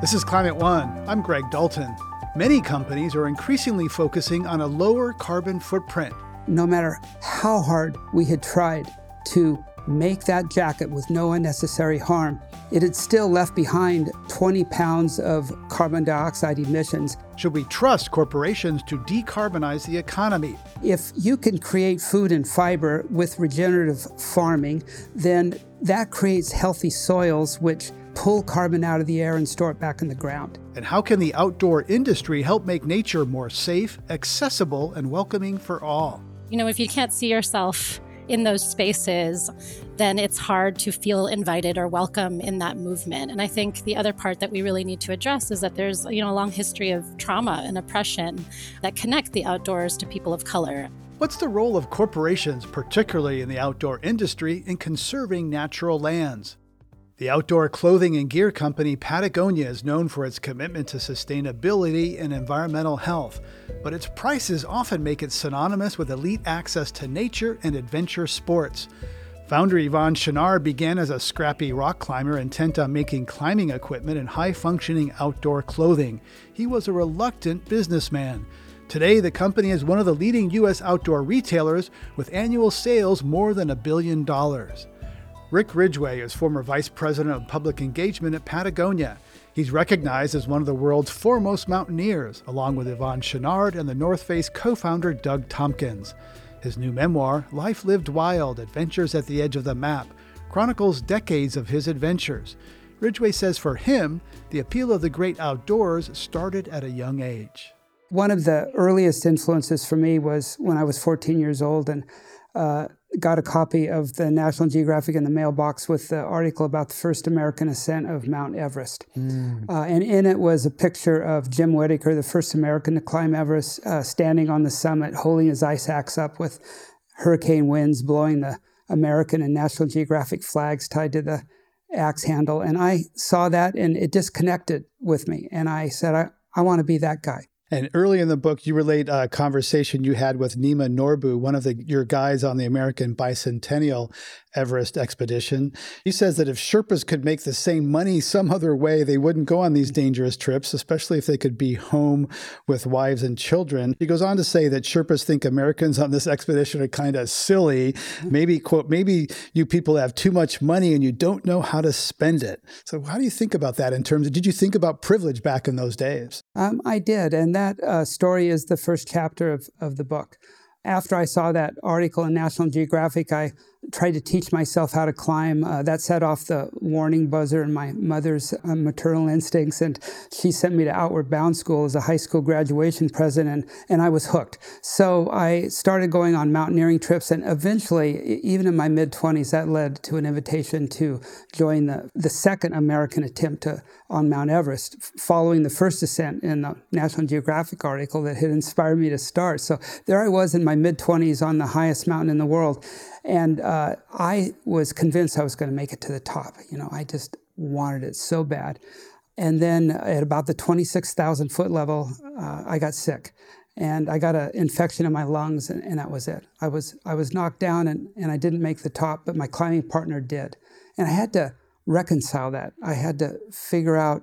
This is Climate One. I'm Greg Dalton. Many companies are increasingly focusing on a lower carbon footprint. No matter how hard we had tried to make that jacket with no unnecessary harm, it had still left behind 20 pounds of carbon dioxide emissions. Should we trust corporations to decarbonize the economy? If you can create food and fiber with regenerative farming, then that creates healthy soils, which pull carbon out of the air and store it back in the ground. And how can the outdoor industry help make nature more safe, accessible, and welcoming for all? You know, if you can't see yourself in those spaces, then it's hard to feel invited or welcome in that movement. And I think the other part that we really need to address is that there's, you know, a long history of trauma and oppression that connect the outdoors to people of color. What's the role of corporations, particularly in the outdoor industry, in conserving natural lands? The outdoor clothing and gear company Patagonia is known for its commitment to sustainability and environmental health, but its prices often make it synonymous with elite access to nature and adventure sports. Founder Yvon Chouinard began as a scrappy rock climber intent on making climbing equipment and high functioning outdoor clothing. He was a reluctant businessman. Today, the company is one of the leading U.S. outdoor retailers with annual sales more than a billion dollars. Rick Ridgeway is former vice president of public engagement at Patagonia. He's recognized as one of the world's foremost mountaineers, along with Yvon Chouinard and the North Face co founder Doug Tompkins. His new memoir, Life Lived Wild Adventures at the Edge of the Map, chronicles decades of his adventures. Ridgeway says for him, the appeal of the great outdoors started at a young age. One of the earliest influences for me was when I was 14 years old and uh, got a copy of the National Geographic in the mailbox with the article about the first American ascent of Mount Everest. Mm. Uh, and in it was a picture of Jim Whittaker, the first American to climb Everest, uh, standing on the summit, holding his ice axe up with hurricane winds blowing the American and National Geographic flags tied to the axe handle. And I saw that and it disconnected with me. And I said, I, I want to be that guy. And early in the book, you relate a conversation you had with Nima Norbu, one of the, your guides on the American Bicentennial Everest expedition. He says that if Sherpas could make the same money some other way, they wouldn't go on these dangerous trips, especially if they could be home with wives and children. He goes on to say that Sherpas think Americans on this expedition are kind of silly. Maybe, quote, maybe you people have too much money and you don't know how to spend it. So, how do you think about that in terms of, did you think about privilege back in those days? Um, I did. And that uh, story is the first chapter of, of the book. After I saw that article in National Geographic, I tried to teach myself how to climb. Uh, that set off the warning buzzer in my mother's uh, maternal instincts, and she sent me to Outward Bound School as a high school graduation present, and, and I was hooked. So I started going on mountaineering trips, and eventually, even in my mid 20s, that led to an invitation to join the, the second American attempt to, on Mount Everest, following the first ascent in the National Geographic article that had inspired me to start. So there I was in my mid 20s on the highest mountain in the world. And uh, I was convinced I was going to make it to the top. You know, I just wanted it so bad. And then at about the 26,000 foot level, uh, I got sick and I got an infection in my lungs, and, and, that was it. I was, I was knocked down and, and I didn't make the top, but my climbing partner did. And I had to reconcile that. I had to figure out,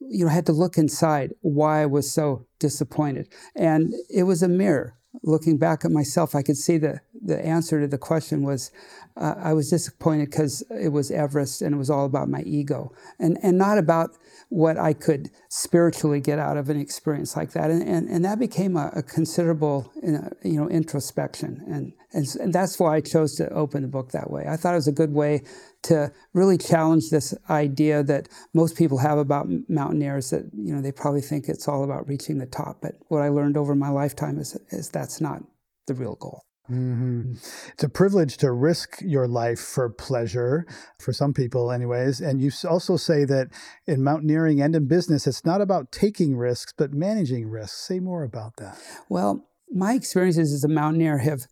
you know, I had to look inside why I was so disappointed. And it was a mirror looking back at myself, I could see the, the answer to the question was uh, I was disappointed because it was Everest and it was all about my ego and, and not about what I could spiritually get out of an experience like that. And, and, and that became a, a considerable you know, introspection. And, and, and that's why I chose to open the book that way. I thought it was a good way to really challenge this idea that most people have about mountaineers that you know they probably think it's all about reaching the top but what i learned over my lifetime is, is that's not the real goal Mm-hmm. It's a privilege to risk your life for pleasure, for some people, anyways. And you also say that in mountaineering and in business, it's not about taking risks, but managing risks. Say more about that. Well, my experiences as a mountaineer have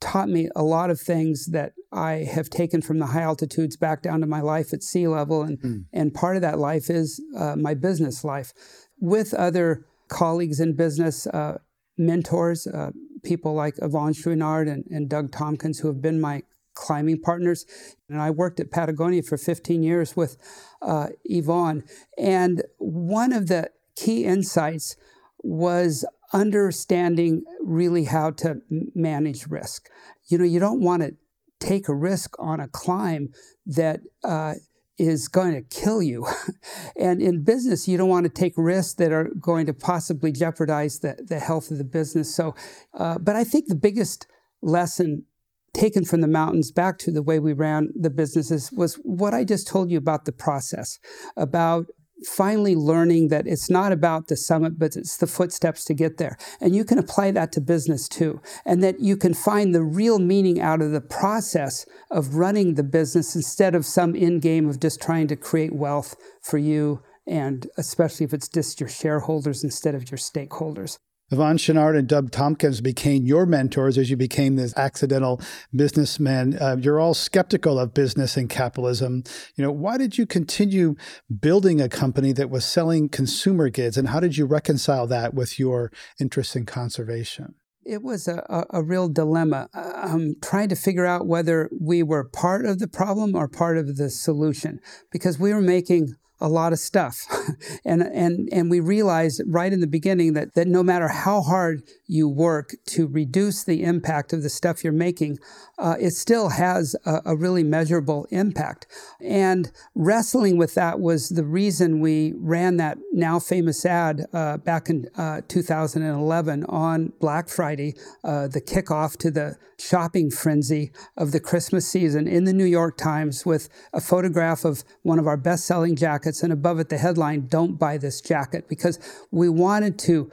taught me a lot of things that I have taken from the high altitudes back down to my life at sea level. And, mm. and part of that life is uh, my business life with other colleagues in business, uh, mentors, uh, people like Yvon Chouinard and, and Doug Tompkins, who have been my climbing partners. And I worked at Patagonia for 15 years with uh, Yvon. And one of the key insights was understanding really how to manage risk. You know, you don't want to take a risk on a climb that uh, is going to kill you. and in business, you don't want to take risks that are going to possibly jeopardize the, the health of the business. So, uh, but I think the biggest lesson taken from the mountains back to the way we ran the businesses was what I just told you about the process, about finally learning that it's not about the summit, but it's the footsteps to get there. And you can apply that to business too. And that you can find the real meaning out of the process of running the business instead of some end game of just trying to create wealth for you. And especially if it's just your shareholders instead of your stakeholders. Yvon Chouinard and Doug Tompkins became your mentors as you became this accidental businessman. Uh, you're all skeptical of business and capitalism. You know, why did you continue building a company that was selling consumer goods, and how did you reconcile that with your interest in conservation? It was a, a, a real dilemma. Um, trying to figure out whether we were part of the problem or part of the solution because we were making a lot of stuff. and, and, and we realized right in the beginning that, that no matter how hard you work to reduce the impact of the stuff you're making, uh, it still has a, a, really measurable impact. And wrestling with that was the reason we ran that now famous ad uh, back in uh, 2011 on Black Friday, uh, the kickoff to the shopping frenzy of the Christmas season in the New York Times with a photograph of one of our best selling jackets and above it the headline, Don't Buy This Jacket, because we wanted to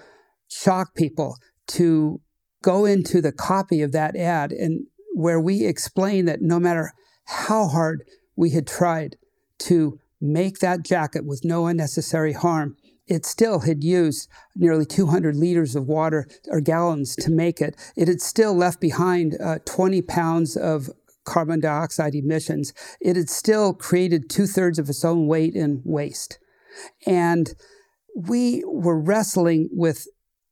shock people to go into the copy of that ad and where we explain that no matter how hard we had tried to make that jacket with no unnecessary harm, it still had used nearly 200 liters of water or gallons to make it. It had still left behind uh, 20 pounds of carbon dioxide emissions. It had still created two thirds of its own weight in waste. And we were wrestling with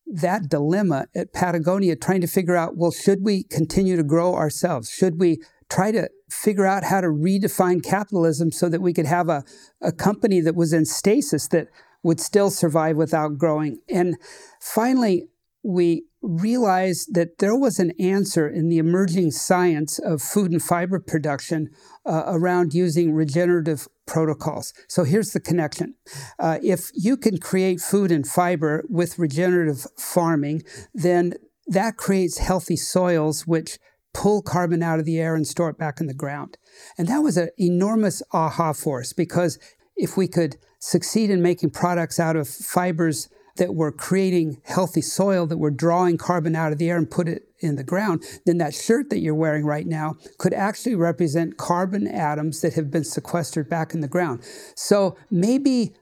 that dilemma at Patagonia, trying to figure out well, should we continue to grow ourselves? Should we try to figure out how to redefine capitalism so that we could have a, a company that was in stasis that would still survive without growing? And finally, we realized that there was an answer in the emerging science of food and fiber production uh, around using regenerative protocols. So here's the connection. Uh, if you can create food and fiber with regenerative farming, then that creates healthy soils, which pull carbon out of the air and store it back in the ground. And that was an enormous aha for us because if we could succeed in making products out of fibers that we're creating healthy soil, that we're drawing carbon out of the air and put it in the ground, then that shirt that you're wearing right now could actually represent carbon atoms that have been sequestered back in the ground. So maybe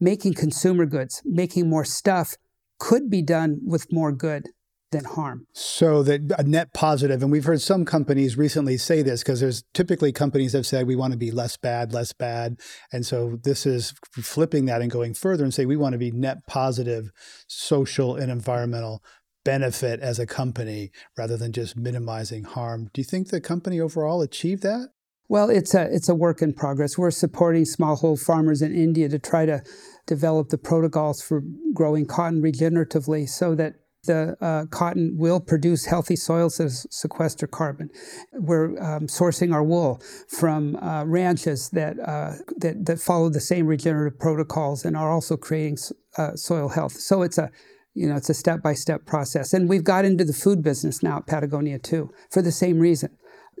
making consumer goods, making more stuff could be done with more good than harm. So that a net positive, and we've heard some companies recently say this because there's typically companies have said we want to be less bad, less bad, and so this is flipping that and going further and say we want to be net positive, social and environmental benefit as a company rather than just minimizing harm. Do you think the company overall achieved that? Well, it's a it's a work in progress. We're supporting smallhold farmers in India to try to develop the protocols for growing cotton regeneratively so that the uh, cotton will produce healthy soils that sequester carbon. We're um, sourcing our wool from uh, ranches that, uh, that, that follow the same regenerative protocols and are also creating uh, soil health. So it's a you know it's a step by step process, and we've got into the food business now at Patagonia too for the same reason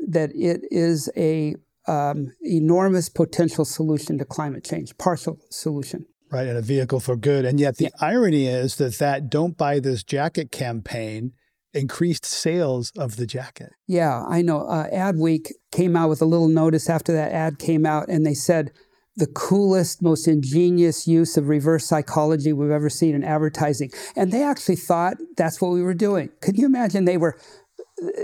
that it is a um, enormous potential solution to climate change, partial solution right and a vehicle for good. And yet the yeah. irony is that that don't buy this jacket campaign increased sales of the jacket. Yeah i know. Uh, adweek came out with a little notice after that ad came out and they said the coolest most ingenious use of reverse psychology we've ever seen in advertising. And they actually thought that's what we were doing. Could you imagine they were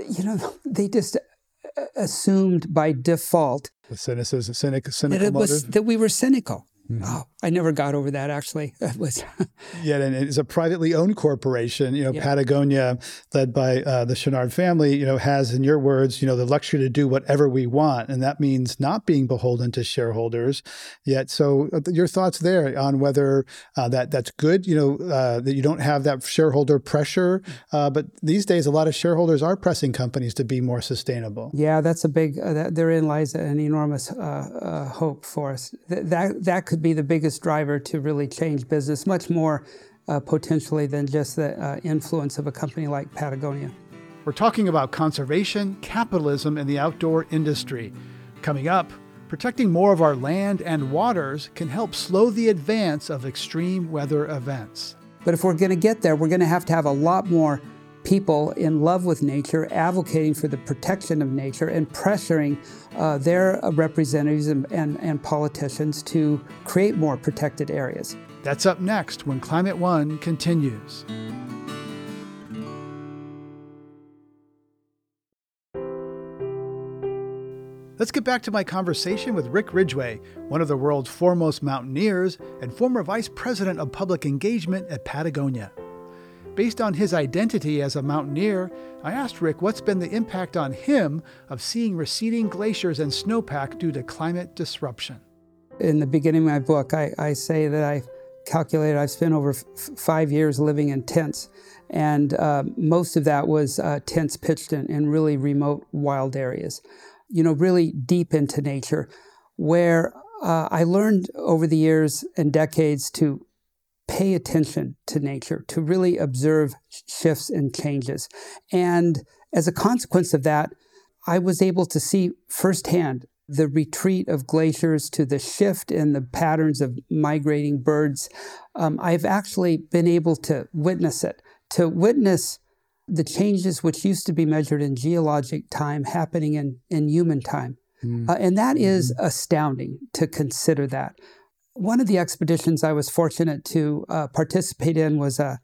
you know they just uh, assumed by default with cynicism cynic, cynical that, it was, that we were cynical. Mm-hmm. Oh, I never got over that actually. It was yeah, and it's a privately owned corporation. You know, yeah. Patagonia, led by uh, the Chouinard family, you know, has, in your words, you know, the luxury to do whatever we want, and that means not being beholden to shareholders. Yet, so uh, your thoughts there on whether uh, that that's good. You know, uh, that you don't have that shareholder pressure, uh, but these days a lot of shareholders are pressing companies to be more sustainable. Yeah, that's a big. Uh, that, therein lies an enormous hope for us. Th- that that could be the biggest driver to really change business, much more uh, potentially than just the uh, influence of a company like Patagonia. We're talking about conservation, capitalism, and the outdoor industry. Coming up, protecting more of our land and waters can help slow the advance of extreme weather events. But if we're going to get there, we're going to have to have a lot more people in love with nature, advocating for the protection of nature, and pressuring uh, their representatives and, and, and politicians to create more protected areas. That's up next when Climate One continues. Let's get back to my conversation with Rick Ridgeway, one of the world's foremost mountaineers and former vice president of public engagement at Patagonia. Based on his identity as a mountaineer, I asked Rick what's been the impact on him of seeing receding glaciers and snowpack due to climate disruption. In the beginning of my book, I, I say that I calculated I've spent over f- five years living in tents, and uh, most of that was uh, tents pitched in, in really remote, wild areas, you know, really deep into nature, where uh, I learned over the years and decades to pay attention to nature, to really observe shifts and changes. And as a consequence of that, I was able to see firsthand the retreat of glaciers to the shift in the patterns of migrating birds. Um, I've actually been able to witness it, to witness the changes which used to be measured in geologic time happening in, in human time. Mm. Uh, and that is mm-hmm. astounding to consider that. One of the expeditions I was fortunate to uh, participate in was a,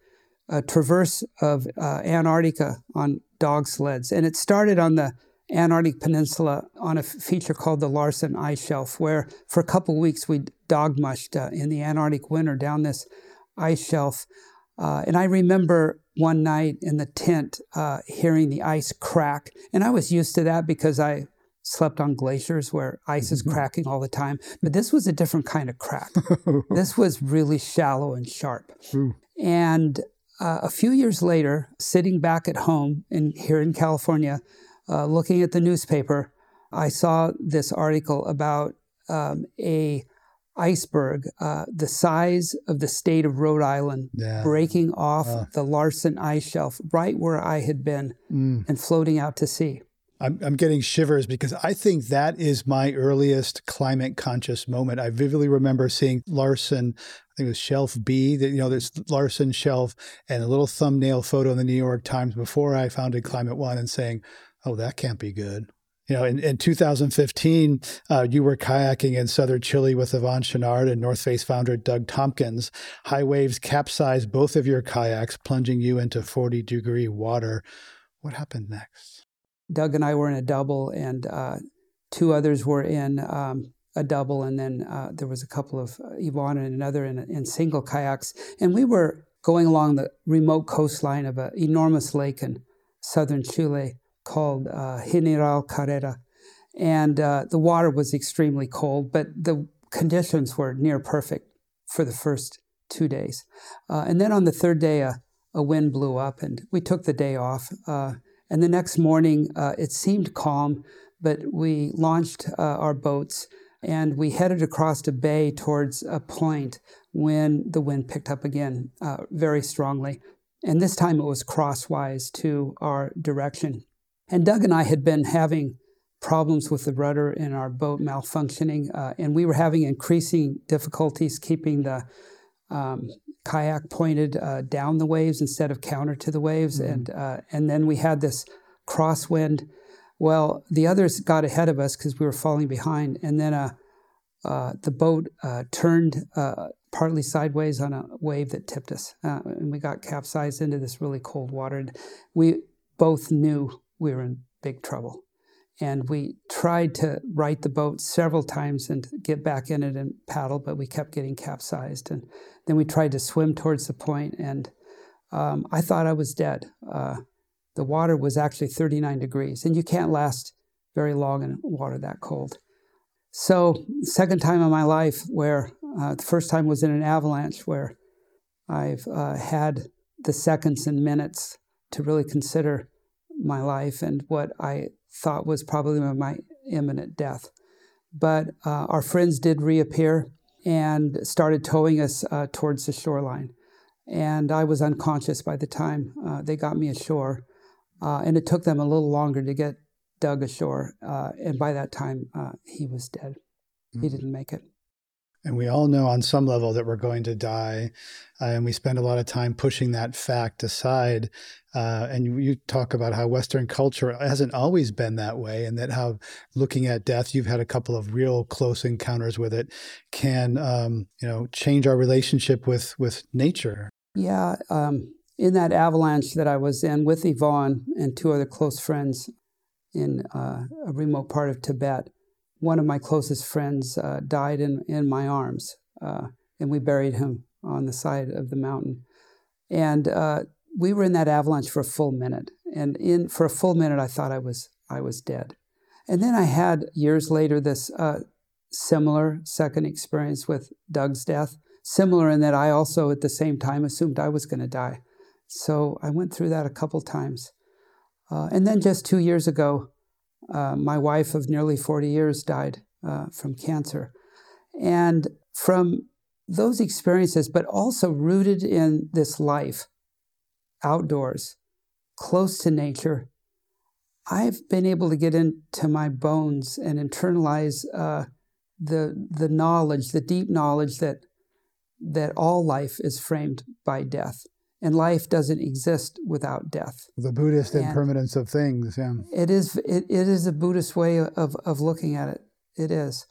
a traverse of uh, Antarctica on dog sleds. And it started on the Antarctic Peninsula on a feature called the Larsen Ice Shelf, where for a couple weeks we dog mushed uh, in the Antarctic winter down this ice shelf. Uh, and I remember one night in the tent uh, hearing the ice crack. And I was used to that because I slept on glaciers where ice is mm-hmm. cracking all the time. But this was a different kind of crack. this was really shallow and sharp. And uh, a few years later, sitting back at home in, here in California, uh, looking at the newspaper, I saw this article about um, a iceberg uh, the size of the state of Rhode Island yeah. breaking off the Larsen ice shelf right where I had been mm. and floating out to sea. I'm, I'm getting shivers because I think that is my earliest climate conscious moment. I vividly remember seeing Larsen, I think it was shelf B, that, you know, this Larsen shelf and a little thumbnail photo in the New York Times before I founded Climate One and saying, oh, that can't be good. You know, in, in 2015, uh, you were kayaking in southern Chile with Yvon Chouinard and North Face founder Doug Tompkins. High waves capsized both of your kayaks, plunging you into 40 degree water. What happened next? Doug and I were in a double, and uh, two others were in um, a double, and then uh, there was a couple of uh, Yvon and another in, in single kayaks. And we were going along the remote coastline of an enormous lake in southern Chile called uh, General Carrera. And uh, the water was extremely cold, but the conditions were near perfect for the first two days. Uh, and then on the third day, a, a wind blew up, and we took the day off. Uh, and the next morning, uh, it seemed calm, but we launched uh, our boats and we headed across the bay towards a point when the wind picked up again uh, very strongly. And this time it was crosswise to our direction. And Doug and I had been having problems with the rudder in our boat malfunctioning, uh, and we were having increasing difficulties keeping the um, kayak pointed uh, down the waves instead of counter to the waves, mm-hmm. and uh, and then we had this crosswind. Well, the others got ahead of us because we were falling behind, and then uh, uh the boat uh, turned uh, partly sideways on a wave that tipped us, and we got capsized into this really cold water. And we both knew we were in big trouble, And we tried to right the boat several times and get back in it and paddle, but we kept getting capsized. And then we tried to swim towards the point, and um, I thought I was dead. Uh, the water was actually 39 degrees, and you can't last very long in water that cold. So, second time in my life where uh, the first time was in an avalanche where I've uh, had the seconds and minutes to really consider my life and what I thought was probably my imminent death. But uh, our friends did reappear and started towing us uh, towards the shoreline. And I was unconscious by the time uh, they got me ashore. Uh, and it took them a little longer to get Doug ashore. Uh, and by that time, uh, he was dead. Mm-hmm. He didn't make it. And we all know on some level that we're going to die. Uh, and we spend a lot of time pushing that fact aside. Uh, and you talk about how Western culture hasn't always been that way, and that how looking at death, you've had a couple of real close encounters with it, can um, you know change our relationship with with nature. Yeah, um, in that avalanche that I was in with Yvon and two other close friends in uh, a remote part of Tibet, one of my closest friends uh, died in, in my arms, uh, and we buried him on the side of the mountain. And uh, we were in that avalanche for a full minute, and in for a full minute, I thought I was I was dead. And then I had years later this uh, similar second experience with Doug's death, similar in that I also at the same time assumed I was going to die. So I went through that a couple times. Uh, and then just two years ago, uh, my wife of nearly 40 years died uh, from cancer. And from those experiences, but also rooted in this life outdoors, close to nature, I've been able to get into my bones and internalize uh, the the knowledge, the deep knowledge that that all life is framed by death and life doesn't exist without death. The Buddhist and impermanence of things, yeah. It is it, it is a Buddhist way of, of looking at it. It is.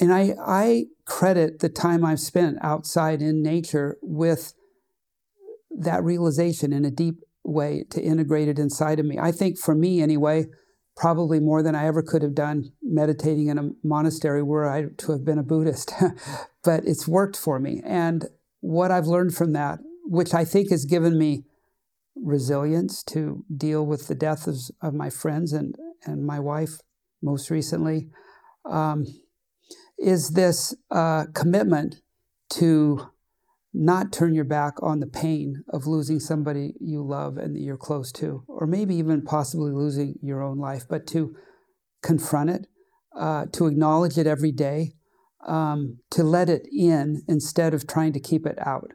And I I credit the time I've spent outside in nature with that realization in a deep way to integrate it inside of me. I think for me anyway, probably more than I ever could have done meditating in a monastery were I to have been a Buddhist. but it's worked for me. And what I've learned from that which I think has given me resilience to deal with the death of, of my friends and, and my wife most recently, um, is this uh, commitment to not turn your back on the pain of losing somebody you love and that you're close to, or maybe even possibly losing your own life, but to confront it, uh, to acknowledge it every day, um, to let it in instead of trying to keep it out.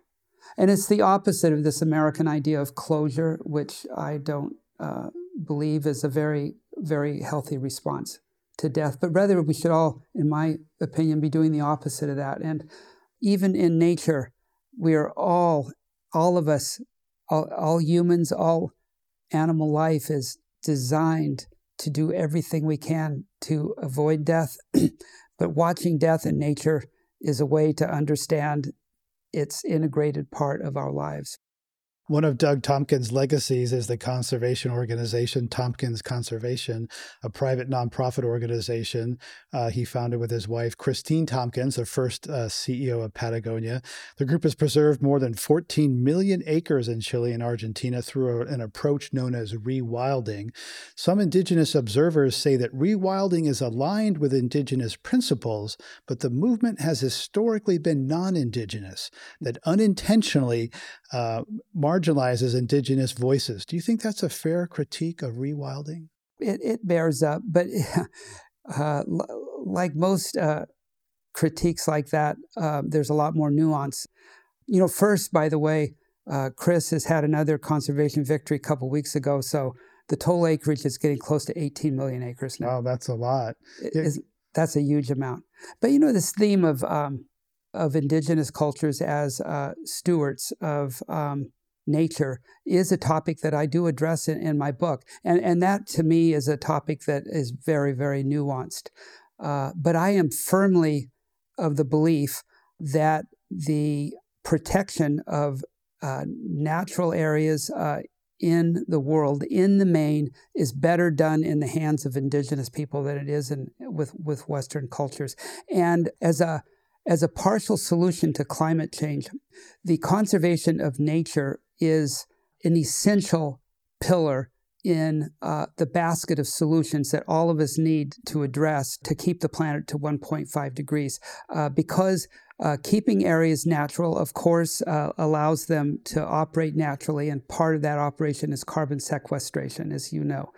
And it's the opposite of this American idea of closure, which I don't uh, believe is a very, very healthy response to death. But rather, we should all, in my opinion, be doing the opposite of that. And even in nature, we are all, all of us, all, all humans, all animal life is designed to do everything we can to avoid death. but watching death in nature is a way to understand it's integrated part of our lives. One of Doug Tompkins' legacies is the conservation organization Tompkins Conservation, a private nonprofit organization uh, he founded with his wife, Kristine Tompkins, the first uh, CEO of Patagonia. The group has preserved more than 14 million acres in Chile and Argentina through an approach known as rewilding. Some indigenous observers say that rewilding is aligned with indigenous principles, but the movement has historically been non indigenous, that unintentionally uh, marginalizes indigenous voices. Do you think that's a fair critique of rewilding? It, it bears up, but uh, like most uh, critiques like that, uh, there's a lot more nuance. You know, first, by the way, uh, Chris has had another conservation victory a couple weeks ago, so the total acreage is getting close to 18 million acres now. Wow, that's a lot. that's a huge amount. But you know, this theme of um, of indigenous cultures as uh, stewards of um, nature is a topic that I do address in, in, my book. And, and that to me is a topic that is very, very nuanced. Uh, but I am firmly of the belief that the protection of uh, natural areas uh, in the world, in the main, is better done in the hands of indigenous people than it is in, with, with Western cultures. And as a as a partial solution to climate change, the conservation of nature is an essential pillar in uh, the basket of solutions that all of us need to address to keep the planet to 1.5 degrees. Uh, because uh, keeping areas natural, of course, uh, allows them to operate naturally, and part of that operation is carbon sequestration, as you know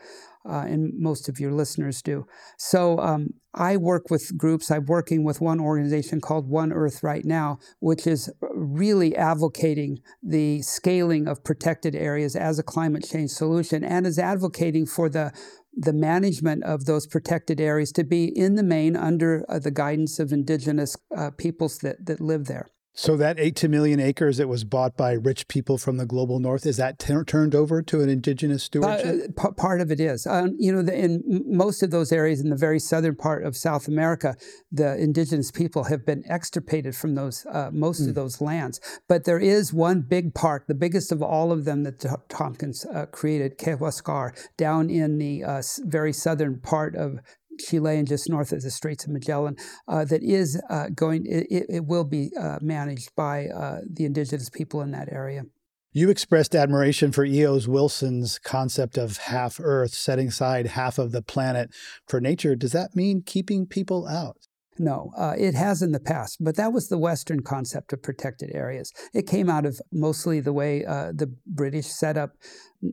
uh, and most of your listeners do. So um, I work with groups. I'm working with one organization called One Earth right now, which is really advocating the scaling of protected areas as a climate change solution and is advocating for the the management of those protected areas to be in the main under uh, the guidance of indigenous uh, peoples that, that live there. So that eight to million acres that was bought by rich people from the global north is that t- turned over to an indigenous stewardship? Uh, p- part of it is. Um, you know, the, in most of those areas in the very southern part of South America, the indigenous people have been extirpated from those uh, most mm. of hmm. those lands. But there is one big park, the biggest of all of them that Tompkins uh, created, Kawésqar, down in the uh, very southern part of Chile and just north of the Straits of Magellan, uh, that is uh, going, it, it, will be uh, managed by uh, the indigenous people in that area. You expressed admiration for E.O.S. Wilson's concept of half Earth, setting aside half of the planet for nature. Does that mean keeping people out? No, uh, it has in the past, but that was the Western concept of protected areas. It came out of mostly the way uh, the British set up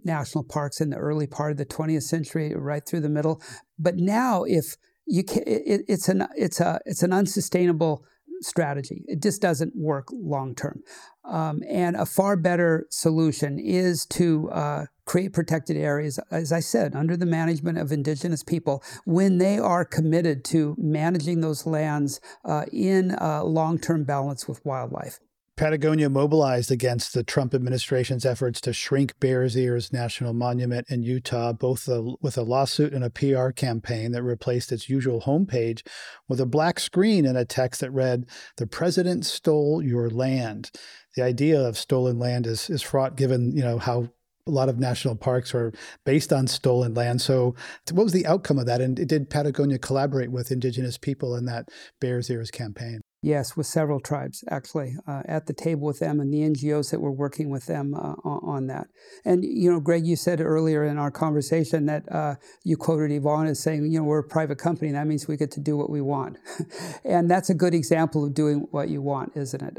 national parks in the early part of the 20th century, right through the middle. But now, if you can, it, it's an it's a it's an unsustainable strategy. It just doesn't work long term. Um, and a far better solution is to uh, create protected areas, as I said, under the management of indigenous people when they are committed to managing those lands uh, in long term balance with wildlife. Patagonia mobilized against the Trump administration's efforts to shrink Bears Ears National Monument in Utah, both a, with a lawsuit and a PR campaign that replaced its usual homepage with a black screen and a text that read, The President Stole Your Land. The idea of stolen land is, is fraught given, you know, how a lot of national parks are based on stolen land. So, what was the outcome of that? And did Patagonia collaborate with indigenous people in that Bears Ears campaign? Yes, with several tribes actually uh, at the table with them and the NGOs that were working with them uh, on that. And you know, Greg, you said earlier in our conversation that uh, you quoted Yvon as saying, you know, we're a private company. That means we get to do what we want, and that's a good example of doing what you want, isn't it?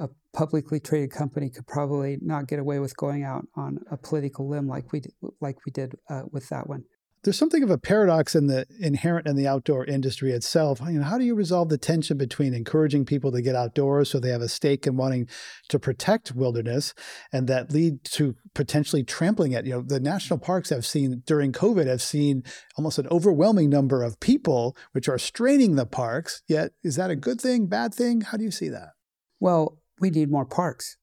A publicly traded company could probably not get away with going out on a political limb like we did, like we did uh, with that one there's something of a paradox in the inherent in the outdoor industry itself. You know, how do you resolve the tension between encouraging people to get outdoors so they have a stake in wanting to protect wilderness and that lead to potentially trampling it? You know, the national parks have seen during COVID have seen almost an overwhelming number of people which are straining the parks. Yet is that a good thing, bad thing? How do you see that? Well, we need more parks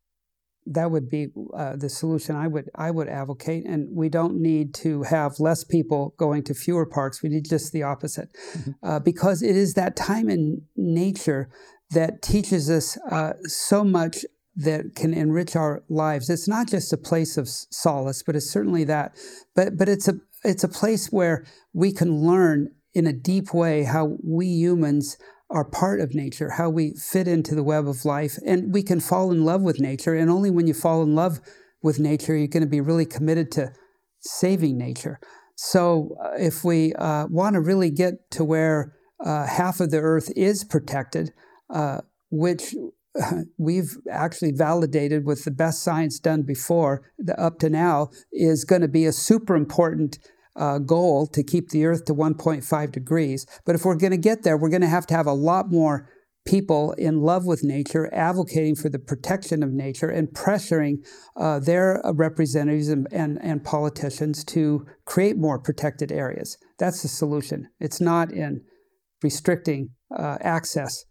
that would be uh, the solution I would I would advocate. And we don't need to have less people going to fewer parks. We need just the opposite, mm-hmm. uh, because it is that time in nature that teaches us uh, so much that can enrich our lives. It's not just a place of solace, but it's certainly that. But but it's a it's a place where we can learn in a deep way how we humans are part of nature, how we fit into the web of life. And we can fall in love with nature. And only when you fall in love with nature, you're going to be really committed to saving nature. So, uh, if we uh, want to really get to where uh, half of the earth is protected, uh, which we've actually validated with the best science done before, the, up to now, is going to be a super important uh, goal to keep the Earth to 1.5 degrees. But if we're going to get there, we're going to have to have a lot more people in love with nature, advocating for the protection of nature, and pressuring uh, their representatives and, and, and, politicians to create more protected areas. That's the solution. It's not in restricting uh, access.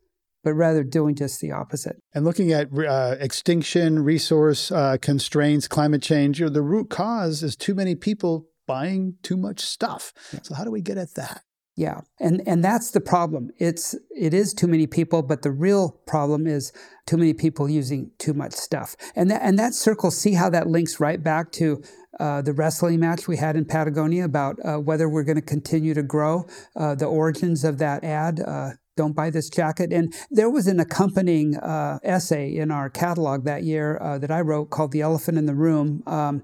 But rather doing just the opposite. And looking at uh, extinction, resource uh, constraints, climate change, the root cause is too many people buying too much stuff. So, how do we get at that? Yeah, and and that's the problem. It's it is too many people, but the real problem is too many people using too much stuff. And that and that circle, see how that links right back to uh, the wrestling match we had in Patagonia about uh, whether we're going to continue to grow. Uh, the origins of that ad uh, don't buy this jacket. And there was an accompanying uh, essay in our catalog that year uh, that I wrote called The Elephant in the Room. Um,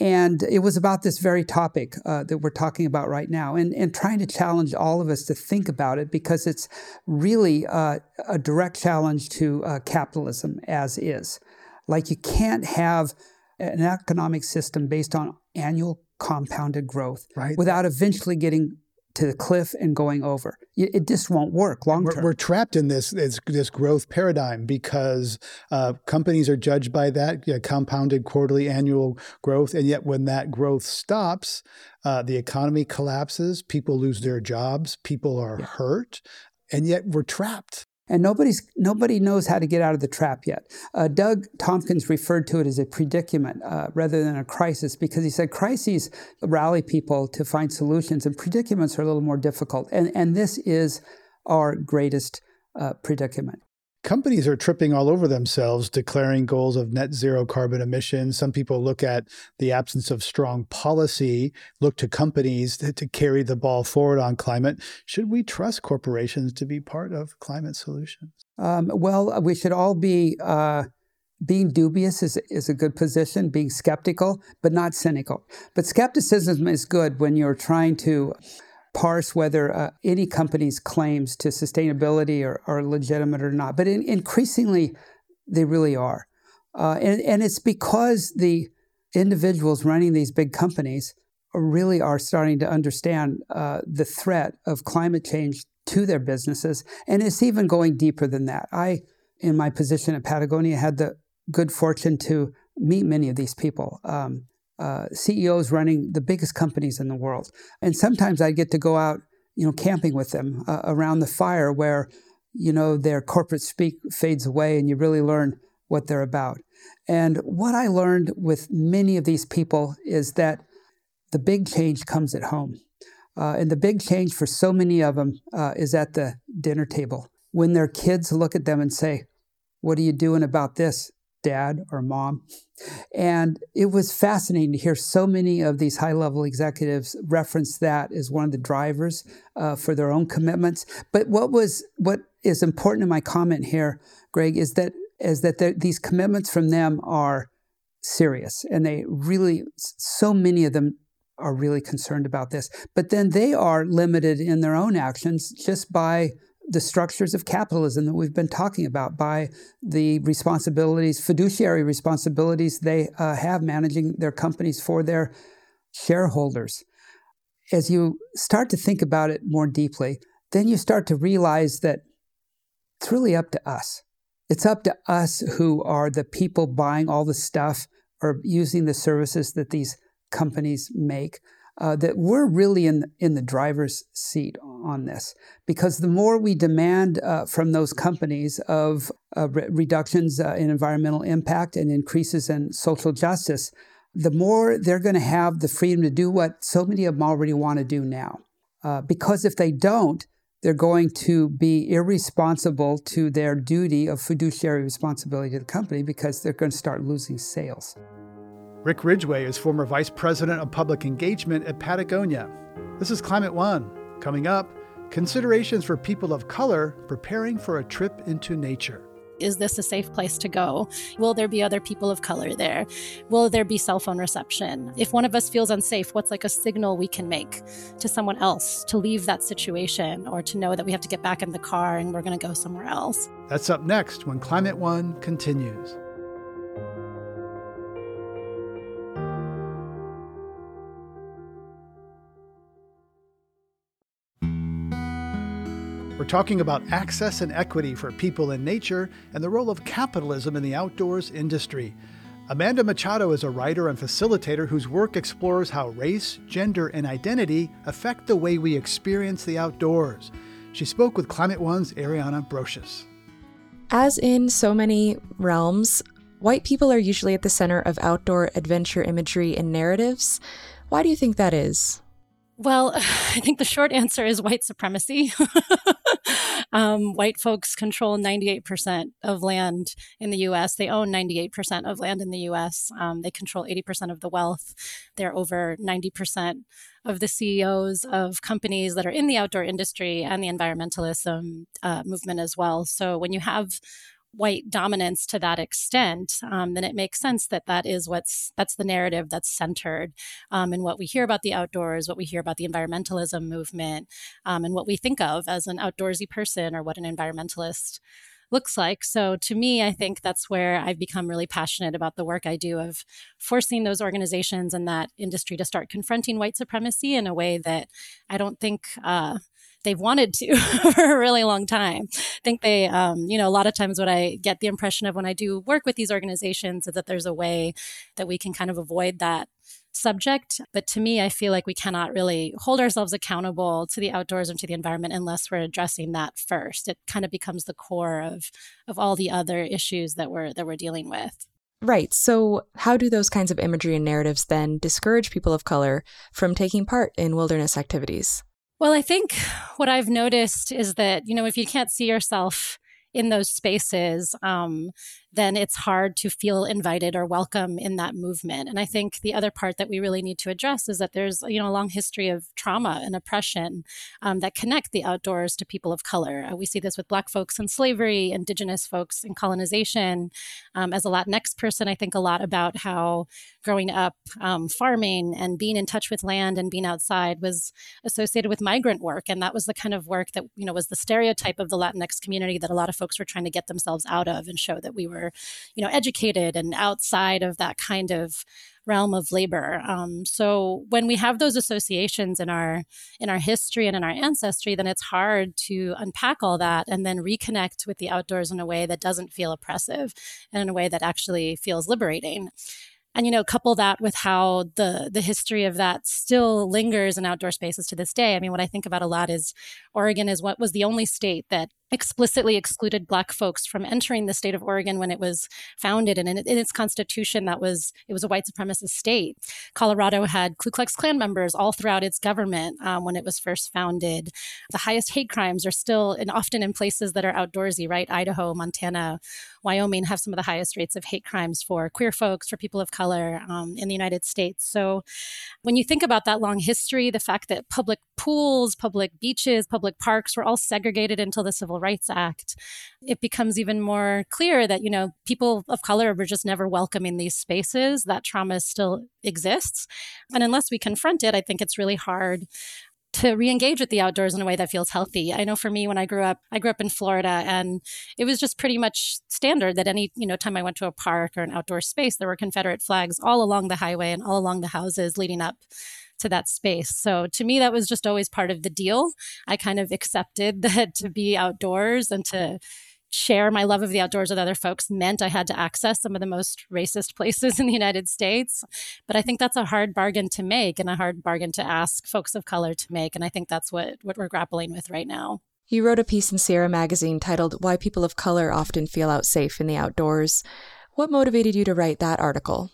and it was about this very topic uh, that we're talking about right now and, and trying to challenge all of us to think about it because it's really uh, a direct challenge to uh, capitalism as is. Like you can't have an economic system based on annual compounded growth right. without eventually getting to the cliff and going over. It just won't work long term. We're, we're, trapped in this, this, this growth paradigm because uh, companies are judged by that you know, compounded quarterly annual growth, and yet when that growth stops, uh, the economy collapses, people lose their jobs, people are yeah. hurt, and yet we're trapped and nobody's nobody knows how to get out of the trap yet. Uh, Doug Tompkins referred to it as a predicament uh, rather than a crisis because he said crises rally people to find solutions, and predicaments are a little more difficult. And and this is our greatest uh, predicament. Companies are tripping all over themselves, declaring goals of net zero carbon emissions. Some people look at the absence of strong policy, look to companies to, to, carry the ball forward on climate. Should we trust corporations to be part of climate solutions? Um, well, we should all be. Uh, being dubious is, is a good position, being skeptical, but not cynical. But skepticism is good when you're trying to parse whether uh, any company's claims to sustainability are, are legitimate or not. But in, increasingly, they really are. Uh, and, and it's because the individuals running these big companies really are starting to understand uh, the threat of climate change to their businesses. And it's even going deeper than that. I, in my position at Patagonia, had the good fortune to meet many of these people. Um, uh, CEOs running the biggest companies in the world. And sometimes I get to go out, you know, camping with them uh, around the fire where, you know, their corporate speak fades away and you really learn what they're about. And what I learned with many of these people is that the big change comes at home. Uh, and the big change for so many of them uh, is at the dinner table when their kids look at them and say, What are you doing about this? Dad or mom. And it was fascinating to hear so many of these high level executives reference that as one of the drivers uh, for their own commitments. But what was what is important in my comment here, Greg, is that is that these commitments from them are serious, and they really so many of them are really concerned about this. But then they are limited in their own actions just by the structures of capitalism that we've been talking about by the responsibilities, fiduciary responsibilities they uh, have managing their companies for their shareholders. As you start to think about it more deeply, then you start to realize that it's really up to us. It's up to us who are the people buying all the stuff or using the services that these companies make uh, that we're really in in the driver's seat on this because the more we demand uh, from those companies of uh, re- reductions uh, in environmental impact and increases in social justice, the more they're going to have the freedom to do what so many of them already want to do now. Uh, because if they don't, they're going to be irresponsible to their duty of fiduciary responsibility to the company because they're going to start losing sales. Rick Ridgeway is former Vice President of Public Engagement at Patagonia. This is Climate One. Coming up, considerations for people of color preparing for a trip into nature. Is this a safe place to go? Will there be other people of color there? Will there be cell phone reception? If one of us feels unsafe, what's like a signal we can make to someone else to leave that situation or to know that we have to get back in the car and we're going to go somewhere else? That's up next when Climate One continues. We're talking about access and equity for people in nature and the role of capitalism in the outdoors industry. Amanda Machado is a writer and facilitator whose work explores how race, gender, and identity affect the way we experience the outdoors. She spoke with Climate One's Ariana Brocious. As in so many realms, white people are usually at the center of outdoor adventure imagery and narratives. Why do you think that is? Well, I think the short answer is white supremacy. um, white folks control 98% of land in the US. They own 98% of land in the US. Um, they control 80% of the wealth. They're over 90% of the CEOs of companies that are in the outdoor industry and the environmentalism uh, movement as well. So when you have white dominance to that extent, um, then it makes sense that that is what's that's the narrative that's centered um, in what we hear about the outdoors, what we hear about the environmentalism movement, um, and what we think of as an outdoorsy person or what an environmentalist looks like. So to me, I think that's where I've become really passionate about the work I do of forcing those organizations and that industry to start confronting white supremacy in a way that I don't think uh, they've wanted to for a really long time. I think they, um, you know, a lot of times what I get the impression of when I do work with these organizations is that there's a way that we can kind of avoid that subject. But to me, I feel like we cannot really hold ourselves accountable to the outdoors and to the environment unless we're addressing that first. It kind of becomes the core of of all the other issues that we're that we're dealing with. Right. So, how do those kinds of imagery and narratives then discourage people of color from taking part in wilderness activities? Well, I think what I've noticed is that, you know, if you can't see yourself in those spaces, um, then it's hard to feel invited or welcome in that movement. And I think the other part that we really need to address is that there's you know a long history of trauma and oppression um, that connect the outdoors to people of color. Uh, we see this with Black folks in slavery, Indigenous folks in colonization. Um, as a Latinx person, I think a lot about how growing up um, farming and being in touch with land and being outside was associated with migrant work, and that was the kind of work that you know was the stereotype of the Latinx community that a lot of folks were trying to get themselves out of and show that we were you know, educated and outside of that kind of realm of labor. Um, so when we have those associations in our in our history and in our ancestry, then it's hard to unpack all that and then reconnect with the outdoors in a way that doesn't feel oppressive and in a way that actually feels liberating and you know couple that with how the the history of that still lingers in outdoor spaces to this day i mean what i think about a lot is oregon is what was the only state that explicitly excluded black folks from entering the state of Oregon when it was founded and in, in, its constitution that was it was a white supremacist state. Colorado had Ku Klux Klan members all throughout its government um, when it was first founded. The highest hate crimes are still and often in places that are outdoorsy, right? Idaho, Montana, Wyoming have some of the highest rates of hate crimes for queer folks, for people of color um, in the United States. So when you think about that long history, the fact that public pools, public beaches, public parks were all segregated until the Civil Rights Act, it becomes even more clear that, you know, people of color were just never welcome in these spaces. That trauma still exists. And unless we confront it, I think it's really hard to re-engage with the outdoors in a way that feels healthy. I know for me when I grew up, I grew up in Florida and it was just pretty much standard that any, you know, time I went to a park or an outdoor space, there were Confederate flags all along the highway and all along the houses leading up to that space. So to me, that was just always part of the deal. I kind of accepted that to be outdoors and to share my love of the outdoors with other folks meant I had to access some of the most racist places in the United States. But I think that's a hard bargain to make and a hard bargain to ask folks of color to make. And I think that's what, what we're grappling with right now. You wrote a piece in Sierra Magazine titled Why People of Color Often Feel Out Safe in the Outdoors. What motivated you to write that article?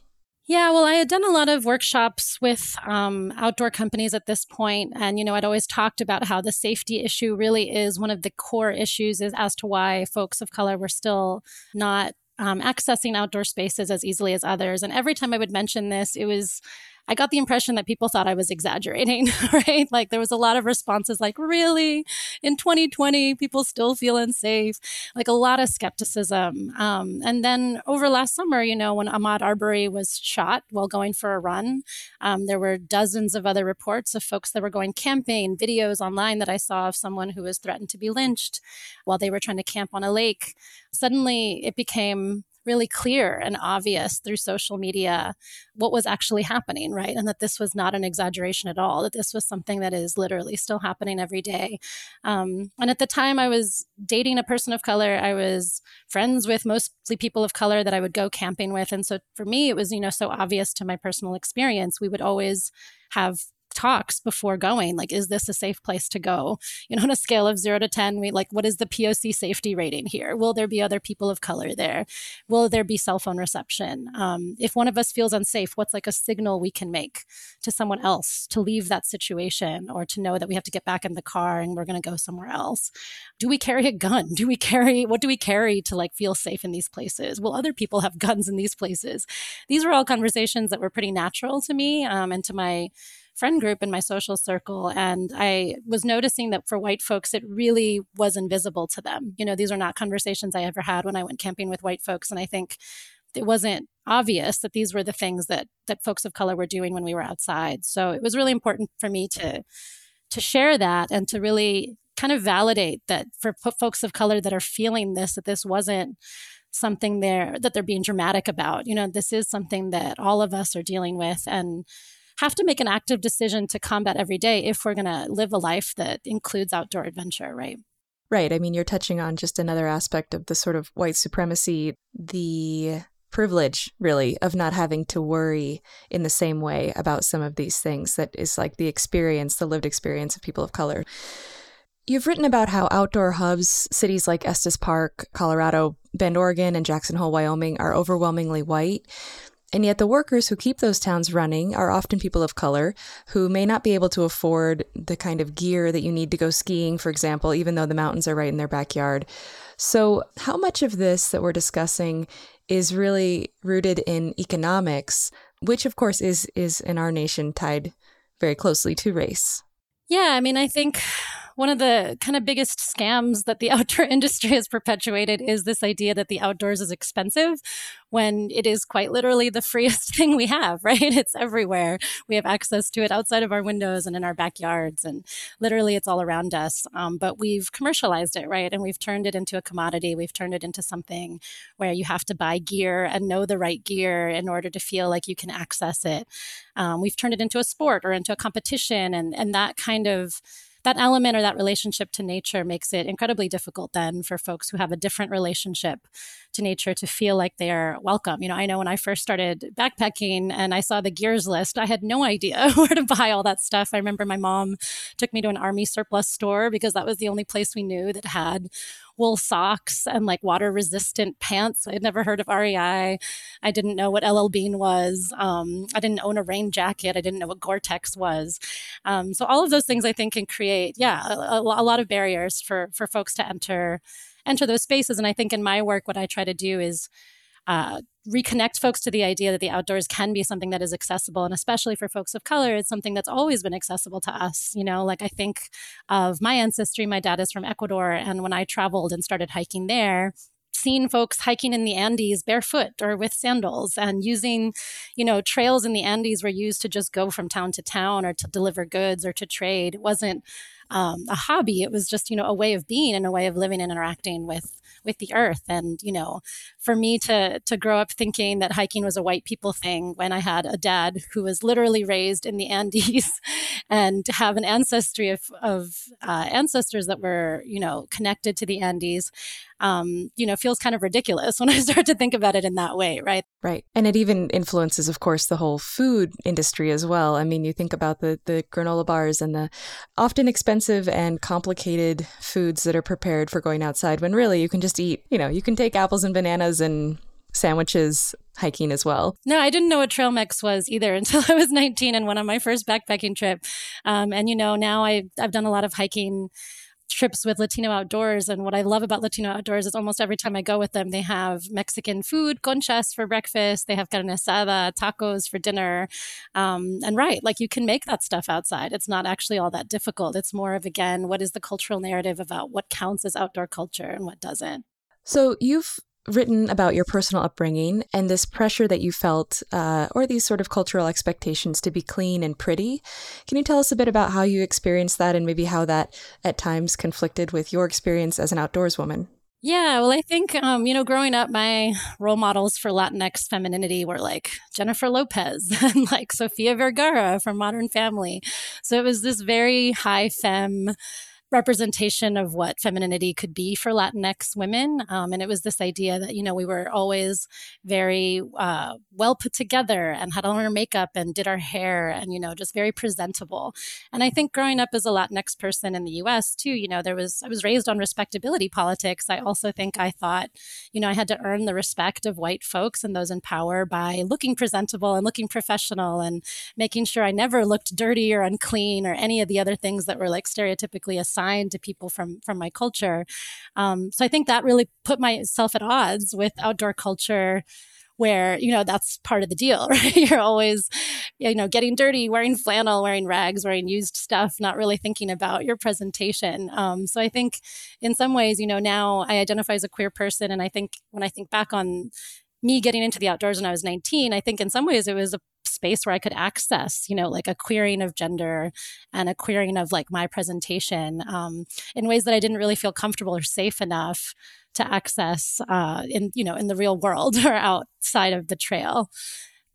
Yeah, well, I had done a lot of workshops with um, outdoor companies at this point, and you know, I'd always talked about how the safety issue really is one of the core issues is as to why folks of color were still not um, accessing outdoor spaces as easily as others. And every time I would mention this, it was I got the impression that people thought I was exaggerating, right? Like there was a lot of responses like, really? In 2020, people still feel unsafe? Like a lot of skepticism. Um, and then over last summer, you know, when Ahmaud Arbery was shot while going for a run, um, there were dozens of other reports of folks that were going camping, videos online that I saw of someone who was threatened to be lynched while they were trying to camp on a lake. Suddenly it became really clear and obvious through social media what was actually happening, right? And that this was not an exaggeration at all, that this was something that is literally still happening every day. Um, and at the time, I was dating a person of color. I was friends with mostly people of color that I would go camping with. And so for me, it was, you know, so obvious to my personal experience. We would always have talks before going like is this a safe place to go? You know on a scale of 0 to 10 we like what is the poc safety rating here? Will there be other people of color there? Will there be cell phone reception? Um, if one of us feels unsafe what's like a signal we can make to someone else to leave that situation or to know that we have to get back in the car and we're going to go somewhere else? Do we carry a gun? Do we carry what do we carry to like feel safe in these places? Will other people have guns in these places? These were all conversations that were pretty natural to me um, and to my friend group in my social circle. And I was noticing that for white folks, it really was invisible to them. You know, these are not conversations I ever had when I went camping with white folks. And I think it wasn't obvious that these were the things that that folks of color were doing when we were outside. So it was really important for me to to share that and to really kind of validate that for folks of color that are feeling this that this wasn't something there that they're being dramatic about. You know, this is something that all of us are dealing with and have to make an active decision to combat every day if we're going to live a life that includes outdoor adventure, right? Right. I mean, you're touching on just another aspect of the sort of white supremacy, the privilege, really, of not having to worry in the same way about some of these things that is like the experience, the lived experience of people of color. You've written about how outdoor hubs, cities like Estes Park, Colorado, Bend, Oregon, and Jackson Hole, Wyoming, are overwhelmingly white. And yet, the workers who keep those towns running are often people of color who may not be able to afford the kind of gear that you need to go skiing, for example, even though the mountains are right in their backyard. So, how much of this that we're discussing is really rooted in economics, which, of course, is, is in our nation tied very closely to race? Yeah, I mean, I think one of the kind of biggest scams that the outdoor industry has perpetuated is this idea that the outdoors is expensive when it is quite literally the freest thing we have, right? It's everywhere. We have access to it outside of our windows and in our backyards, and literally it's all around us. Um, but we've commercialized it, right? And we've turned it into a commodity. We've turned it into something where you have to buy gear and know the right gear in order to feel like you can access it. Um, we've turned it into a sport or into a competition, and and that kind of that element or that relationship to nature makes it incredibly difficult then for folks who have a different relationship to nature to feel like they're welcome. You know, I know when I first started backpacking and I saw the gears list, I had no idea where to buy all that stuff. I remember my mom took me to an army surplus store because that was the only place we knew that had wool socks and like water resistant pants. I had never heard of REI. I didn't know what LL Bean was. Um, I didn't own a rain jacket. I didn't know what Gore Tex was. Um, so all of those things I think can create, yeah, a, a lot of barriers for for folks to enter enter those spaces. And I think in my work, what I try to do is uh, reconnect folks to the idea that the outdoors can be something that is accessible. And especially for folks of color it's something that's always been accessible to us you know? Like i think of my ancestry my dad is from ecuador. And when i traveled and started hiking there seen folks hiking in the Andes barefoot or with sandals and using, you know, trails in the Andes were used to just go from town to town or to deliver goods or to trade. It wasn't um, a hobby. It was just, you know, a way of being and a way of living and interacting with with the earth. And, you know, for me to to grow up thinking that hiking was a white people thing when I had a dad who was literally raised in the Andes and have an ancestry of, of uh, ancestors that were, you know, connected to the Andes, um, you know, feels kind of ridiculous when I start to think about it in that way, right? Right. And it even influences, of course, the whole food industry as well. I mean, you think about the, the granola bars and the often expensive and complicated foods that are prepared for going outside when really you can just eat, you know, you can take apples and bananas and sandwiches hiking as well. No, I didn't know what trail mix was either until I was 19 and went on my first backpacking trip. Um, and you know, now I I've done a lot of hiking trips with Latino Outdoors. And what I love about Latino Outdoors is almost every time I go with them, they have Mexican food, conchas for breakfast. They have carne asada, tacos for dinner. Um, and right, like you can make that stuff outside. It's not actually all that difficult. It's more of, again, what is the cultural narrative about what counts as outdoor culture and what doesn't? So you've written about your personal upbringing and this pressure that you felt, uh, or these sort of cultural expectations to be clean and pretty. Can you tell us a bit about how you experienced that and maybe how that at times conflicted with your experience as an outdoors woman? Yeah, well, I think, um, you know, growing up, my role models for Latinx femininity were like Jennifer Lopez and like Sofia Vergara from Modern Family. So it was this very high femme representation of what femininity could be for Latinx women. Um, and it was this idea that, you know, we were always very uh, well put together and had on our makeup and did our hair and, you know, just very presentable. And I think growing up as a Latinx person in the US too, you know, there was, I was raised on respectability politics. I also think I thought, you know, I had to earn the respect of white folks and those in power by looking presentable and looking professional and making sure I never looked dirty or unclean or any of the other things that were like stereotypically assigned assigned to people from from my culture. Um, so I think that really put myself at odds with outdoor culture where you know that's part of the deal right? You're always you know getting dirty wearing flannel wearing rags wearing used stuff not really thinking about your presentation. Um, so i think in some ways you know now i identify as a queer person. And i think when i think back on me getting into the outdoors when i was 19 i think in some ways it was a space where I could access, you know, like a queering of gender and a queering of like my presentation um, in ways that I didn't really feel comfortable or safe enough to access uh, in, you know, in the real world or outside of the trail.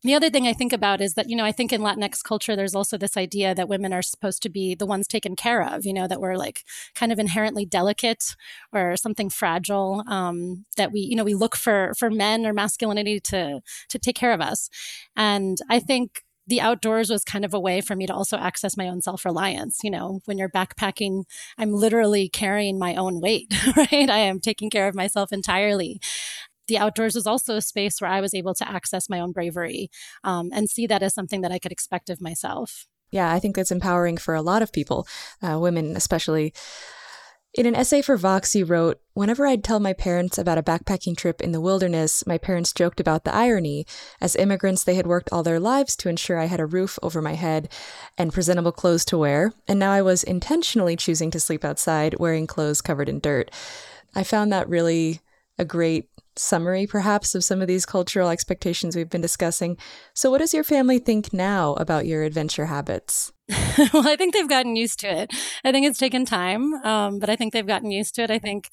The other thing I think about is that, you know, I think in Latinx culture, there's also this idea that women are supposed to be the ones taken care of, you know, that we're like kind of inherently delicate or something fragile, um, that we, you know, we look for for men or masculinity to to take care of us. And I think the outdoors was kind of a way for me to also access my own self reliance. You know, when you're backpacking, I'm literally carrying my own weight, right? I am taking care of myself entirely the outdoors was also a space where I was able to access my own bravery um, and see that as something that I could expect of myself. Yeah, I think that's empowering for a lot of people, uh, women especially. In an essay for Vox, you wrote Whenever I'd tell my parents about a backpacking trip in the wilderness, my parents joked about the irony. As immigrants, they had worked all their lives to ensure I had a roof over my head and presentable clothes to wear, and now I was intentionally choosing to sleep outside, wearing clothes covered in dirt. I found that really a great summary, perhaps, of some of these cultural expectations we've been discussing. So, what does your family think now about your adventure habits? well, I think they've gotten used to it. I think it's taken time, um, but I think they've gotten used to it. I think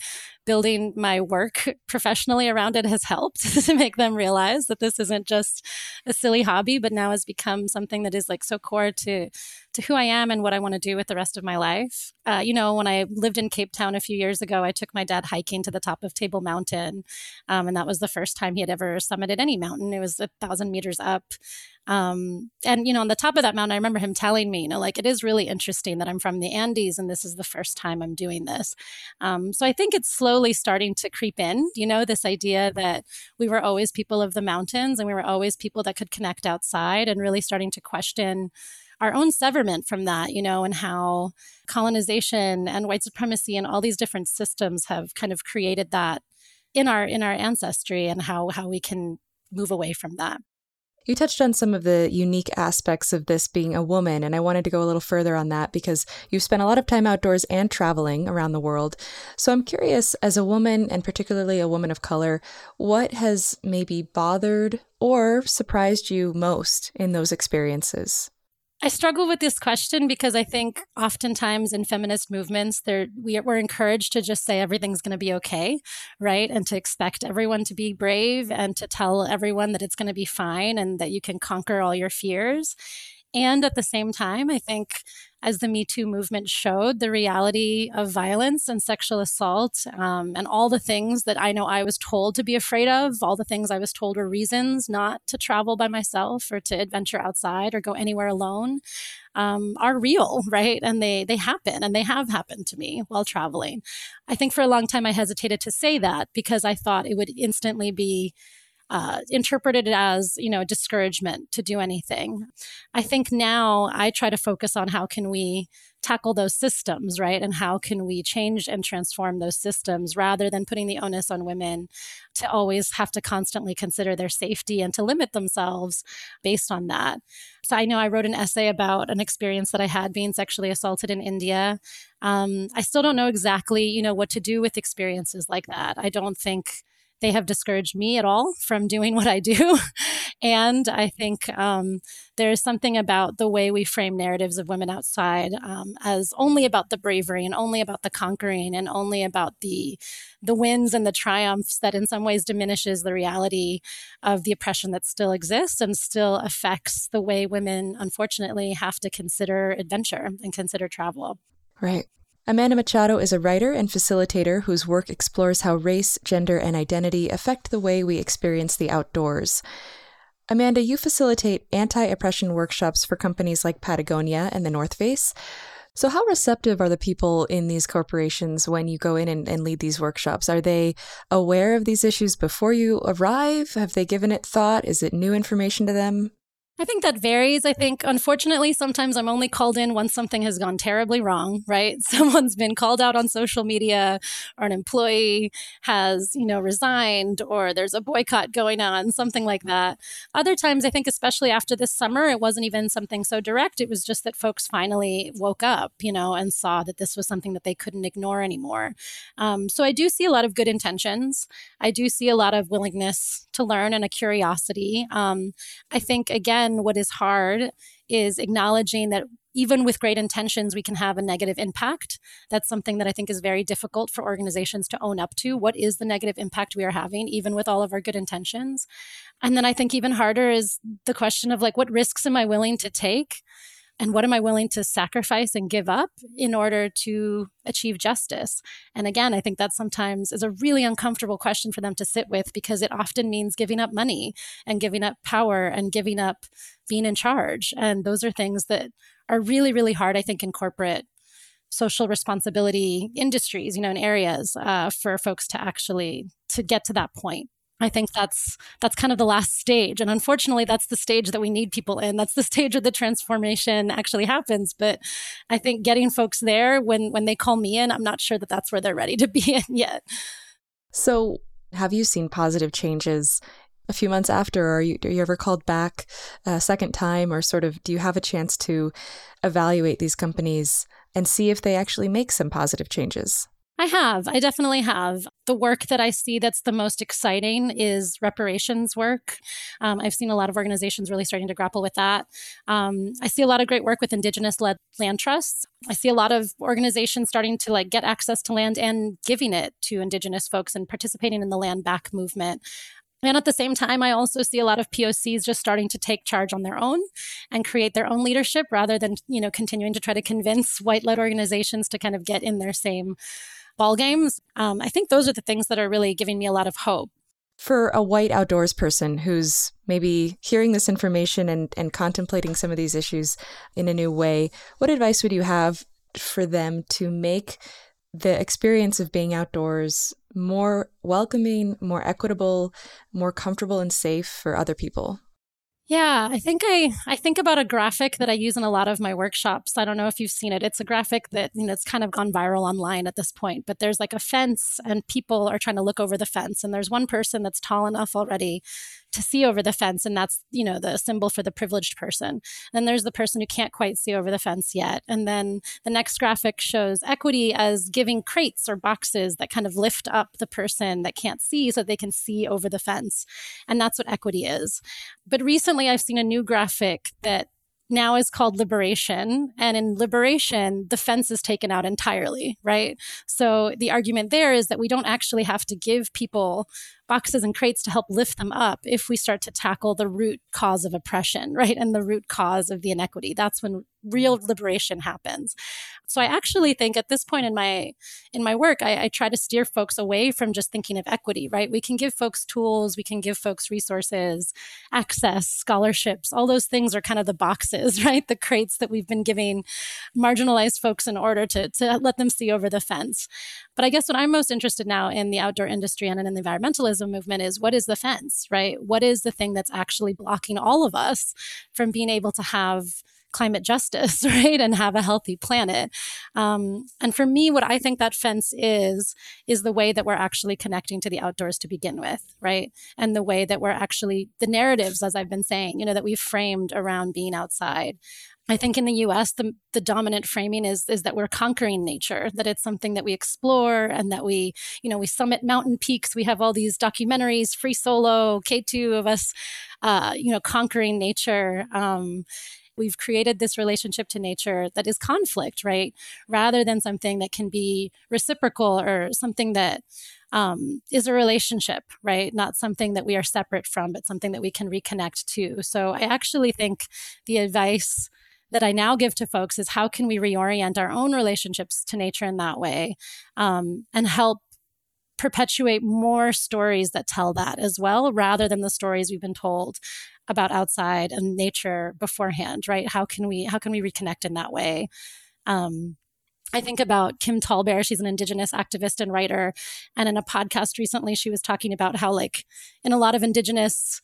building my work professionally around it has helped to make them realize that this isn't just a silly hobby, but now has become something that is like so core to to who I am and what I want to do with the rest of my life. Uh, you know, when I lived in Cape Town a few years ago, I took my dad hiking to the top of Table Mountain, um, and that was the first time he had ever summited any mountain. It was a thousand meters up. Um, and you know, on the top of that mountain, I remember him telling me, you know, like it is really interesting that I'm from the Andes and this is the first time I'm doing this. Um, so I think it's slowly starting to creep in, you know, this idea that we were always people of the mountains and we were always people that could connect outside and really starting to question our own severment from that, you know, and how colonization and white supremacy and all these different systems have kind of created that in our in our ancestry and how how we can move away from that. You touched on some of the unique aspects of this being a woman, and I wanted to go a little further on that because you've spent a lot of time outdoors and traveling around the world. So I'm curious, as a woman, and particularly a woman of color, what has maybe bothered or surprised you most in those experiences? I struggle with this question because I think oftentimes in feminist movements, we, we're encouraged to just say everything's going to be okay, right? And to expect everyone to be brave and to tell everyone that it's going to be fine and that you can conquer all your fears. And at the same time, I think as the Me Too movement showed, the reality of violence and sexual assault um, and all the things that I know I was told to be afraid of, all the things I was told were reasons not to travel by myself or to adventure outside or go anywhere alone, um, are real, right? And they they happen, and they have happened to me while traveling. I think for a long time I hesitated to say that because I thought it would instantly be uh, interpreted as you know discouragement to do anything. I think now i try to focus on how can we tackle those systems right? And how can we change and transform those systems rather than putting the onus on women to always have to constantly consider their safety and to limit themselves based on that. So i know i wrote an essay about an experience that i had being sexually assaulted in india. Um, i still don't know exactly you know what to do with experiences like that. I don't think they have discouraged me at all from doing what I do. and I think um, there's something about the way we frame narratives of women outside um, as only about the bravery and only about the conquering and only about the the wins and the triumphs that in some ways diminishes the reality of the oppression that still exists and still affects the way women unfortunately have to consider adventure and consider travel. Right. Amanda Machado is a writer and facilitator whose work explores how race, gender, and identity affect the way we experience the outdoors. Amanda, you facilitate anti oppression workshops for companies like Patagonia and the North Face. So, how receptive are the people in these corporations when you go in and, and, lead these workshops? Are they aware of these issues before you arrive? Have they given it thought? Is it new information to them? I think that varies. I think, unfortunately, sometimes I'm only called in once something has gone terribly wrong, right? Someone's been called out on social media, or an employee has, you know, resigned, or there's a boycott going on, something like that. Other times, I think, especially after this summer, it wasn't even something so direct. It was just that folks finally woke up, you know, and saw that this was something that they couldn't ignore anymore. Um, so I do see a lot of good intentions. I do see a lot of willingness to learn and a curiosity. Um, I think, again, what is hard is acknowledging that even with great intentions, we can have a negative impact. That's something that I think is very difficult for organizations to own up to. What is the negative impact we are having, even with all of our good intentions? And then I think even harder is the question of like, what risks am I willing to take? And what am I willing to sacrifice and give up in order to achieve justice? And again, I think that sometimes is a really uncomfortable question for them to sit with because it often means giving up money and giving up power and giving up being in charge. And those are things that are really, really hard, I think, in corporate social responsibility industries, you know, in areas uh, for folks to actually to get to that point. I think that's that's kind of the last stage. And unfortunately, that's the stage that we need people in. That's the stage where the transformation actually happens. But I think getting folks there when when they call me in, I'm not sure that that's where they're ready to be in yet. So, have you seen positive changes a few months after? Are you, are you ever called back a second time, or sort of do you have a chance to evaluate these companies and see if they actually make some positive changes? I have. I definitely have. The work that I see that's the most exciting is reparations work. Um, I've seen a lot of organizations really starting to grapple with that. Um, I see a lot of great work with Indigenous led land trusts. I see a lot of organizations starting to like get access to land and giving it to Indigenous folks and participating in the land back movement. And at the same time, I also see a lot of POCs just starting to take charge on their own and create their own leadership rather than, you know, continuing to try to convince white led organizations to kind of get in their same ball games. Um, I think those are the things that are really giving me a lot of hope. For a white outdoors person who's maybe hearing this information and, and contemplating some of these issues in a new way, what advice would you have for them to make the experience of being outdoors more welcoming, more equitable, more comfortable and safe for other people? Yeah, I think I I think about a graphic that I use in a lot of my workshops. I don't know if you've seen it. It's a graphic that, you know, it's kind of gone viral online at this point, but there's like a fence and people are trying to look over the fence and there's one person that's tall enough already to see over the fence and that's you know the symbol for the privileged person then there's the person who can't quite see over the fence yet and then the next graphic shows equity as giving crates or boxes that kind of lift up the person that can't see so they can see over the fence and that's what equity is but recently i've seen a new graphic that now is called liberation. And in liberation, the fence is taken out entirely, right? So the argument there is that we don't actually have to give people boxes and crates to help lift them up if we start to tackle the root cause of oppression, right? And the root cause of the inequity. That's when real mm. liberation happens. So I actually think at this point in my in my work, I, I try to steer folks away from just thinking of equity, right? We can give folks tools, we can give folks resources, access, scholarships, all those things are kind of the boxes, right? The crates that we've been giving marginalized folks in order to, to let them see over the fence. But I guess what I'm most interested now in the outdoor industry and in the movement is what is the fence, right? What is the thing that's actually blocking all of us from being able to have climate justice, right? And have a healthy planet. Um, and for me, what I think that fence is, is the way that we're actually connecting to the outdoors to begin with, right? And the way that we're actually, the narratives, as I've been saying, you know, that we've framed around being outside. I think in the US, the, the dominant framing is, is that we're conquering nature, that it's something that we explore and that we, you know, we summit mountain peaks. We have all these documentaries, Free Solo, K2 of us, uh, you know, conquering nature. Um, we've created this relationship to nature that is conflict, right? Rather than something that can be reciprocal or something that um, is a relationship, right? Not something that we are separate from, but something that we can reconnect to. So I actually think the advice that I now give to folks is how can we reorient our own relationships to nature in that way um, and help perpetuate more stories that tell that as well, rather than the stories we've been told about outside and nature beforehand, right? How can we how can we reconnect in that way? Um, I think about Kim TallBear. She's an Indigenous activist and writer. And in a podcast recently, she was talking about how, like, in a lot of Indigenous,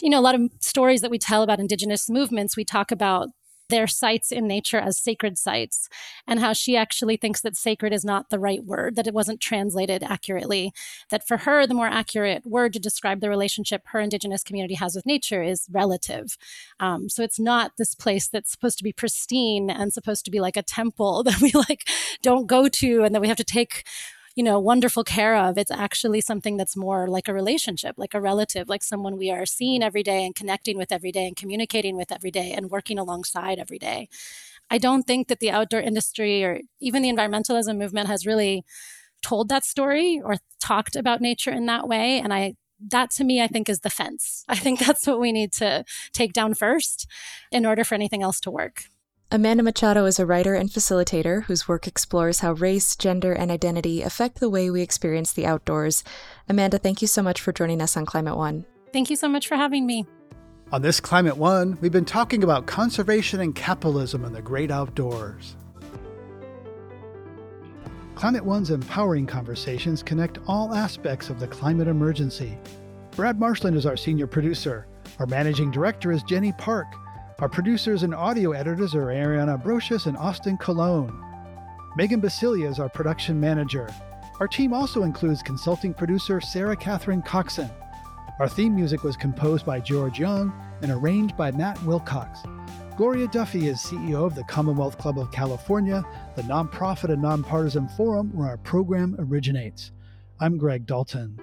you know, a lot of stories that we tell about Indigenous movements, we talk about their sites in nature as sacred sites, and how she actually thinks that sacred is not the right word, that it wasn't translated accurately. That for her, the more accurate word to describe the relationship her Indigenous community has with nature is relative. Um, so it's not this place that's supposed to be pristine and supposed to be like a temple that we like don't go to and that we have to take you know, wonderful care of. It's actually something that's more like a relationship, like a relative, like someone we are seeing every day and connecting with every day and communicating with every day and working alongside every day. I don't think that the outdoor industry or even the environmentalism movement has really told that story or talked about nature in that way. And I that to me, I think is the fence. I think that's what we need to take down first in order for anything else to work. Amanda Machado is a writer and facilitator whose work explores how race, gender, and identity affect the way we experience the outdoors. Amanda, thank you so much for joining us on Climate One. Thank you so much for having me. On this Climate One, we've been talking about conservation and capitalism in the great outdoors. Climate One's empowering conversations connect all aspects of the climate emergency. Brad Marshland is our senior producer. Our managing director is Jenny Park. Our producers and audio editors are Ariana Brocious and Austin Colón. Megan Biscieglia is our production manager. Our team also includes consulting producer Sarah Catherine Coxon. Our theme music was composed by George Young and arranged by Matt Wilcox. Gloria Duffy is CEO of the Commonwealth Club of California, the nonprofit and nonpartisan forum where our program originates. I'm Greg Dalton.